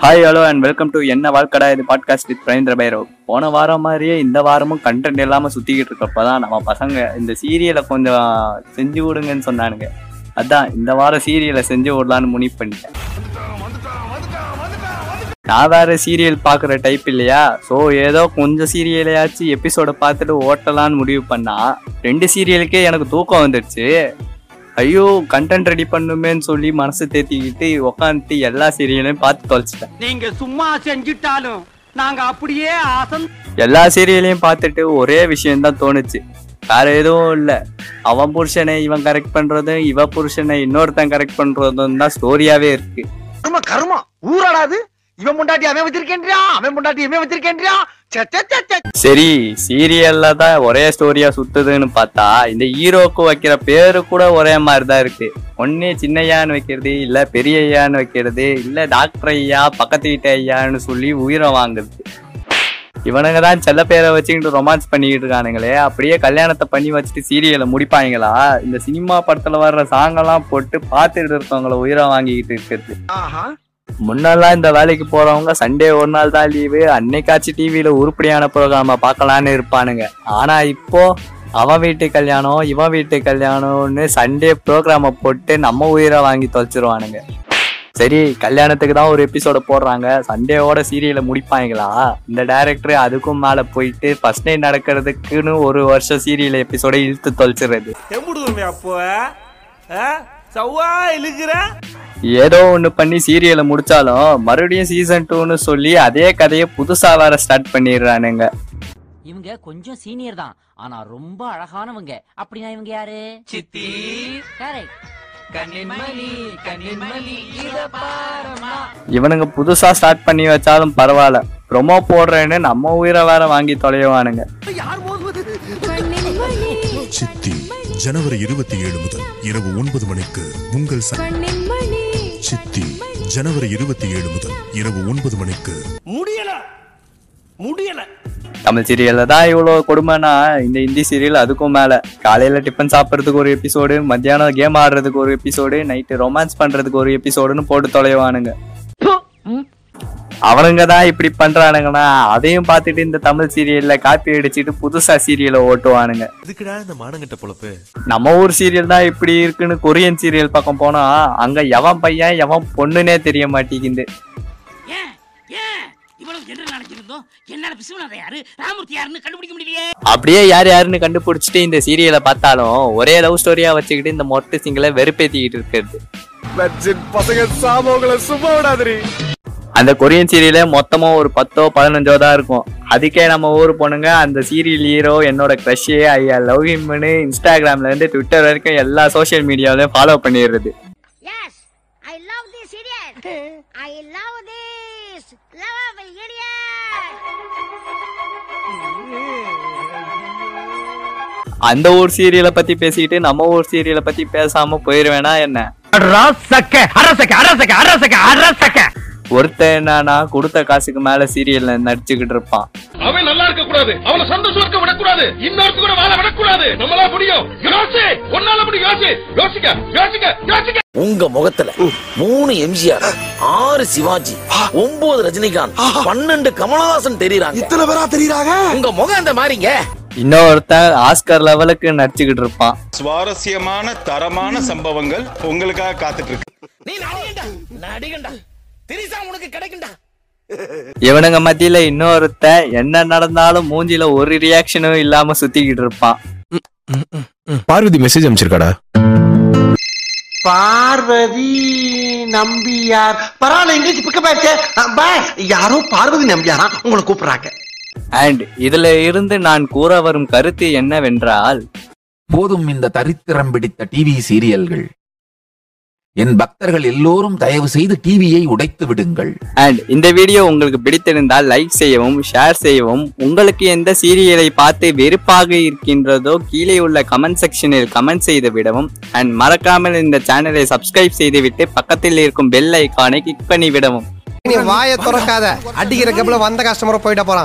Hi hello and welcome to என்ன வாழ்க்கடா? இது பாட்காஸ்ட் வித் பிரேந்திர பைரவ் போன வாரம் மாதிரியே இந்த வாரமும் கண்டென்ட் இல்லாமல் சுற்றிக்கிட்டு இருக்கப்போ தான் நம்ம பசங்க இந்த சீரியலை கொஞ்சம் செஞ்சு விடுங்கன்னு சொன்னானுங்க. அதான் இந்த வாரம் சீரியலை செஞ்சு விடலான்னு முடிவு பண்ணிட்டேன். நான் வேற சீரியல் பார்க்குற டைப் இல்லையா? ஸோ ஏதோ கொஞ்சம் சீரியலையாச்சும் எபிசோடை பார்த்துட்டு ஓட்டலான்னு முடிவு பண்ணா ரெண்டு சீரியலுக்கே எனக்கு தூக்கம் வந்துடுச்சு ஐயோ கண்டென்ட் ரெடி பண்ணுமேன்னு சொல்லி மனசு தேத்திக்கிட்டு உக்காந்துட்டு எல்லா சீரியலையும் பார்த்து தொலைச்சிட்டேன். நீங்க சும்மா செஞ்சிட்டாலும் நாங்க அப்படியே அசந்து எல்லா சீரியலையும் பார்த்துட்டு ஒரே விஷயம்தான் தோணுச்சு. வேற எதுவும் இல்லை. அவன் புருஷனை இவன் கரெக்ட் பண்றதும் இவ புருஷனை இன்னொருத்தன் கரெக்ட் பண்றதும் தான் ஸ்டோரியாவே இருக்கு. கர்ம. கர்மம் ஊராடாது இவன் முண்டாட்டி அவன் வச்சிருக்கேன்றியா? அவன் முண்டாட்டி இவன் வச்சிருக்கேன்றியா. சரி சீரியல்ல தான் ஒரே ஸ்டோரியா சுத்துதுன்னு பார்த்தா இந்த ஹீரோக்கு வைக்கிற பேரு கூட ஒரே மாதிரி தான் இருக்கு. ஒன்னே சின்னையான்னு வைக்கிறது இல்ல பெரிய ஐயான்னு வைக்கிறது இல்ல டாக்டர் ஐயா பக்கத்து வீட்டு ஐயான்னு சொல்லி உயிரை வாங்குறது. இவனுங்க தான் செல்ல பேரை வச்சுக்கிட்டு ரொமான்ஸ் பண்ணிக்கிட்டு இருக்கானுங்களே. அப்படியே கல்யாணத்தை பண்ணி வச்சுட்டு சீரியலை முடிப்பாங்களா இந்த சினிமா படத்துல வர்ற சாங்கெல்லாம் போட்டு பார்த்துட்டு இருக்கவங்கள உயிரை வாங்கிக்கிட்டு இருக்கிறது. முன்னெல்லாம் இந்த வேலைக்கு போறவங்க சண்டே ஒரு நாள் தான் லீவு அன்னைக்காச்சும் டிவியில உருப்படியான ப்ரோக்ராம பார்க்கலான்னு இருப்பானுங்க. ஆனா இப்போ அவன் வீட்டு கல்யாணம் இவன் வீட்டு கல்யாணம்னு சண்டே ப்ரோக்ராம போட்டு நம்ம உயிரை வாங்கி தொலைச்சிருவானுங்க. சரி கல்யாணத்துக்கு தான் ஒரு எபிசோட போடுறாங்க. சண்டேவோட சீரியலை முடிப்பாங்களா? இந்த டைரக்டர் அதுக்கும் மேல போயிட்டு ஃபர்ஸ்ட் நைட் நடக்கிறதுக்குன்னு ஒரு வருஷம் சீரியல் எபிசோட இழுத்து தொலைச்சிடுறது. அப்போ சவ்வா இழுக்கிற? ஏதோ ஒண்ணு பண்ணி சீரியலை முடிச்சாலும் மறுபடியும் சீசன் டூன்னு சொல்லி அதே கதையை புதுசா வேற ஸ்டார்ட் பண்ணிடுறானுங்க. இவங்க கொஞ்சம் சீனியர் தான். ஆனா ரொம்ப அழகானவங்க. அப்படின்னா இவங்க யாரு? சித்தி. கரெக்ட் கண்ணின்மணி கண்ணின்மணி. இத பாரமா இவனுங்க புதுசா ஸ்டார்ட் பண்ணி வச்சாலும் பரவாயில்ல. ப்ரொமோ போடுறேன்னு நம்ம உயிரை வேற வாங்கி தொலைவானுங்க. சித்தி ஜனவரி இருபத்தி ஏழு முதல் இரவு ஒன்பது மணிக்கு உங்கள் ச- சித்தி ஜனவரி இருபத்தி ஏழு முதல் இரவு ஒன்பது மணிக்கு. முடியல. முடியல. தமிழ் சீரியல்ல தான் இவ்வளவு கொடுமைனா இந்த ஹிந்தி சீரியல் அதுக்கும் மேல. காலையில டிஃபன் சாப்பிட்றதுக்கு ஒரு எபிசோடு மத்தியானம் கேம் ஆடுறதுக்கு ஒரு எபிசோடு நைட்டு ரொமான்ஸ் பண்றதுக்கு ஒரு எபிசோடுன்னு போட்டு தொலைவானுங்க. அவனுங்க தான் இப்படி பண்றானுங்கன்னா அதையும் பார்த்துட்டு இந்த தமிழ் சீரியல்ல காப்பி அடிச்சிட்டு புதுசா சீரியலை ஓட்டுவானுங்க. எதுக்குடா இந்த மானங்கட்ட பொழப்பு? நம்ம ஊர் சீரியல் தான் இப்படி இருக்குன்னு கொரியன் சீரியல் பக்கம் போனா அங்க எவன் பையன் எவன் பொண்ணுனே தெரிய மாட்டேங்குது. அப்படியே யார் யாருன்னு கண்டுபிடிச்சிட்டு இந்த சீரியலை பார்த்தாலும் ஒரே லவ் ஸ்டோரியா வச்சுக்கிட்டு இந்த மொட்டை சிங்கிளை வெறுப்பேத்திக்கிட்டு இருக்கிறது. பசங்க சாமோகளை சும்மா விடாதீ அந்த கொரியன் சீரியலே மொத்தமா ஒரு பத்தோ பதினஞ்சோ தான் இருக்கும். அதுக்கே நம்ம ஊர் பொண்ணுங்க அந்த சீரியல் ஹீரோ என்னோட க்ரஷே ஐயா லவ் ஹிம்னு இன்ஸ்டாகிராம்ல இருந்து ட்விட்டர் வரைக்கும் எல்லா சோஷியல் மீடியாவிலையும் ஃபாலோ பண்ணிடுறது. Yes, I love this serial. I love this. Lovable idiot. அந்த ஊர் சீரியலை பத்தி பேசிக்கிட்டு நம்ம ஊர் சீரியலை பத்தி பேசாம போயிருவேனா என்ன? ஒருத்தன் என்னன்னா கொடுத்த காசுக்கு மேல சீரியல்ல நடிச்சுக்கிட்டு இருப்பான். அவன் நல்லா இருக்க கூடாது அவன சந்தோஷம் இருக்க விடக்கூடாது. இன்னொருத்து கூட வாழ விடக்கூடாது. நம்மளா முடியும். யோசி ஒன்னால முடியும். யோசி யோசிக்க. யோசிக்க. யோசிக்க. உங்க முகத்துல மூணு எம்ஜிஆர் ஆறு சிவாஜி ஒன்பது ரஜினிகாந்த் பன்னெண்டு கமலஹாசன் தெரியுறாங்க. இத்தனை பேரா தெரியுறாங்க? உங்க முகம் அந்த மாதிரிங்க இன்னொருத்தன் ஆஸ்கர் லெவலுக்கு நடிச்சுக்கிட்டு இருப்பான். சுவாரஸ்யமான தரமான சம்பவங்கள் உங்களுக்காக காத்துட்டு இருக்கு. நீ நடிகண்டா? நடிகண்டா? திரிசா உனக்கு கிடைக்கும்டா? இவனுங்க மத்தியில இன்னொருத்தன் என்ன நடந்தாலும் மூஞ்சில ஒரு ரியாக்ஷனும் இல்லாம சுத்திக்கிட்டு இருப்பான். பார்வதி மெசேஜ் அனுப்பிச்சிருக்காடா? பார்வதி நம்பியார். பரவாயில்ல இங்கிலீஷ் பிக்க பேச்சு பாஸ் யாரோ பார்வதி நம்பியாரா? உங்களை கூப்பிடுறாங்க. அண்ட் இதுல இருந்து நான் கூற வரும் கருத்து என்னவென்றால் போதும் இந்த தரித்திரம் பிடித்த டிவி சீரியல்கள் என் பக்தர்கள் எல்லோரும் தயவு செய்து டிவியை உடைத்து விடுங்கள். அண்ட் இந்த வீடியோ உங்களுக்கு பிடித்திருந்தால் லைக் செய்யவும் ஷேர் செய்யவும் உங்களுக்கு எந்த சீரியலை பார்த்து வெறுப்பாக இருக்கின்றதோ கீழே உள்ள கமெண்ட் செக்ஷனில் கமெண்ட் செய்து விடவும். அண்ட் மறக்காமல் இந்த சேனலை சப்ஸ்கிரைப் செய்துவிட்டு பக்கத்தில் இருக்கும் பெல் ஐகானை கிளிக் பண்ணி விடவும். நீ வாயை திறக்காத. அடிக்கிற கப்பல வந்த கஸ்டமரை போயிட்ட போறான்.